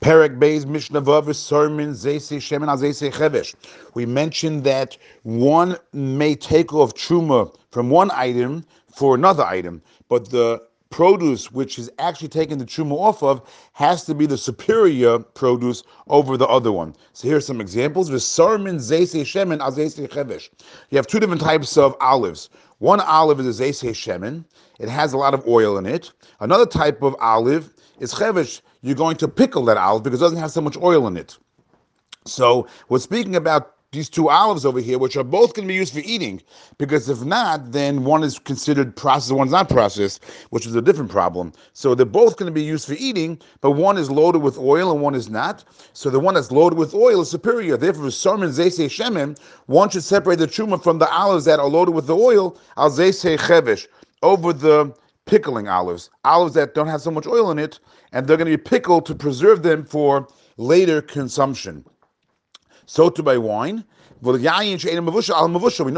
Perek Beis Mishnah Vav Sermon Zeise Shemen Al Zeise Chevesh. We mentioned that one may take off truma from one item for another item, but the produce which is actually taking the truma off of has to be the superior produce over the other one. So here's some examples. You have two different types of olives. One olive is a zeise shemen. It has a lot of oil in it. Another type of olive is chevesh you're going to pickle that olive because it doesn't have so much oil in it. So we're speaking about these two olives over here, which are both going to be used for eating, because if not, then one is considered processed, one's not processed, which is a different problem. So they're both going to be used for eating, but one is loaded with oil and one is not. So the one that's loaded with oil is superior. Therefore, Sarmin Zese Shemen, one should separate the truma from the olives that are loaded with the oil, al Zese Chevesh, over the pickling olives, olives that don't have so much oil in it, and they're going to be pickled to preserve them for later consumption. So to buy wine. We know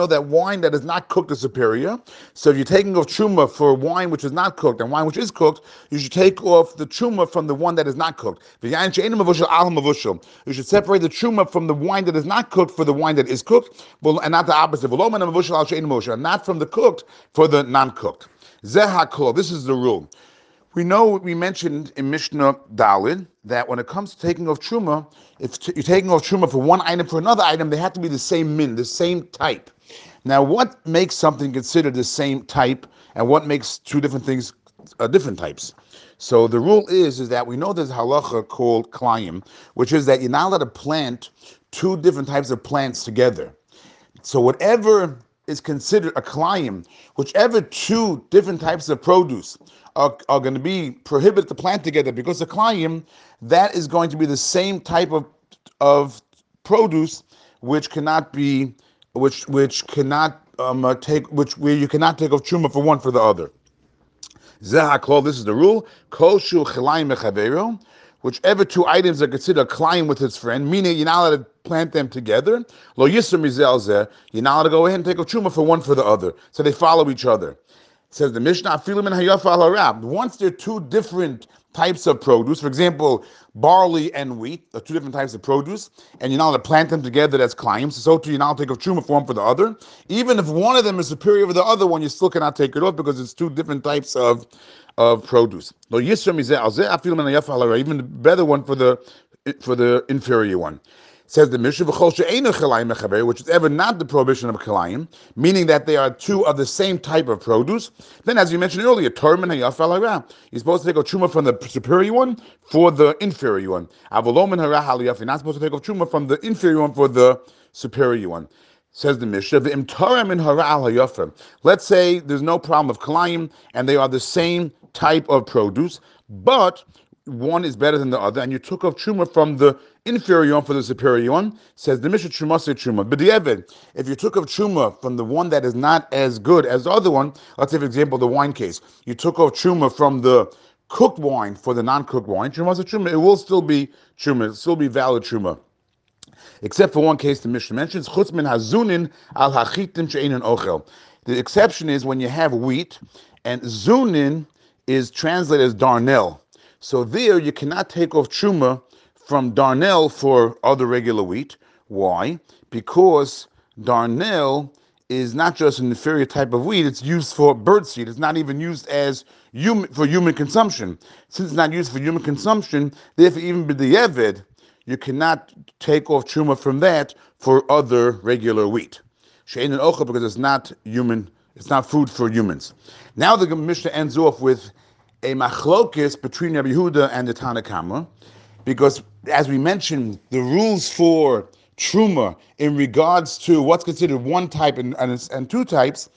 that wine that is not cooked is superior. So if you're taking off truma for wine which is not cooked and wine which is cooked, you should take off the truma from the one that is not cooked. You should separate the truma from the wine that is not cooked for the wine that is cooked, and not the opposite. And not from the cooked for the non-cooked. Zehakol. This is the rule. We know we mentioned in Mishnah Dalid that when it comes to taking off truma, if t- you're taking off truma for one item for another item, they have to be the same min, the same type. Now, what makes something considered the same type, and what makes two different things uh, different types? So the rule is is that we know there's halacha called klayim, which is that you're not allowed to plant two different types of plants together. So whatever is considered a klayim, whichever two different types of produce are, are going to be prohibited to plant together because a klayim, that is going to be the same type of of produce which cannot be which which cannot um, uh, take which where you cannot take off truma for one for the other. Zehakol, this is the rule. Kol shu Whichever two items are considered a client with his friend, meaning you're not allowed to plant them together. Lo mizelzeh, you're not allowed to go ahead and take a truma for one for the other. So they follow each other. says the Mishnah, Once they're two different types of produce, for example, barley and wheat are two different types of produce, and you're not allowed to plant them together as climbs, so too you're not take a truma form for the other. Even if one of them is superior over the other one, you still cannot take it off because it's two different types of of produce. Even the better one for the for the inferior one. Says the Mishnah, which is ever not the prohibition of kalayim, meaning that they are two of the same type of produce. Then, as we mentioned earlier, Torman You're supposed to take a truma from the superior one for the inferior one. You're not supposed to take a truma from the inferior one for the superior one. Says the Mishnah, Let's say there's no problem of kalayim and they are the same type of produce, but one is better than the other, and you took off truma from the inferior one for the superior one, says the Mishnah Truma say truma. But bedieved, if you took off truma from the one that is not as good as the other one, let's say for example the wine case, you took off truma from the cooked wine for the non-cooked wine, truma say truma, it will still be truma, it will still be valid truma. Except for one case the Mishnah mentions, chutzmin hazunin al hachitim she'enin ochel. The exception is when you have wheat, and zunin is translated as darnel. So there you cannot take off truma from darnel for other regular wheat. Why? Because darnel is not just an inferior type of wheat, it's used for birdseed. It's not even used as human for human consumption. Since it's not used for human consumption, therefore even with bedieved, you cannot take off truma from that for other regular wheat. Shein and ocha because it's not human, it's not food for humans. Now the Mishnah ends off with a machlokis between Rabbi Yehuda and the Tanakama, because as we mentioned, the rules for truma in regards to what's considered one type and, and, and two types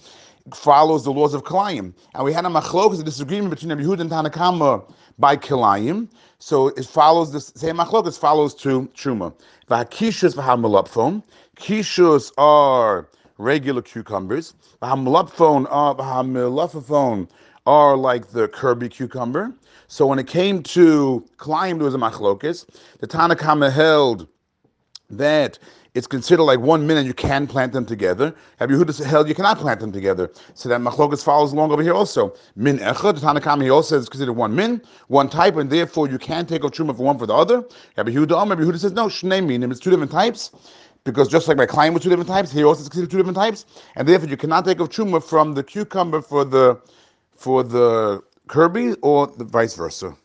follows the laws of Kilayim. And we had a machlokis, a disagreement between Rabbi Yehuda and Tanakama by Kilayim. So it follows the same machlokis follows to truma. V'hakishus v'hamelafefon. Kishus are regular cucumbers. V'hamelafefon are v'hamelafefon are like the Kirby cucumber. So when it came to klayim, there was a machlokus. The Tanakama held that it's considered like one min and you can plant them together. Rabbi Yehuda held you cannot plant them together. So that machlokas follows along over here also. Min echad, Tanakam he also says it's considered one min, one type, and therefore you can take a truma for one for the other. Rabbi Yehuda, um, Rabbi Yehuda says no, shnei minim, it's two different types. Because just like my climbing with two different types, here also it's considered two different types, and therefore you cannot take a truma from the cucumber for the for the Kirby or the vice versa.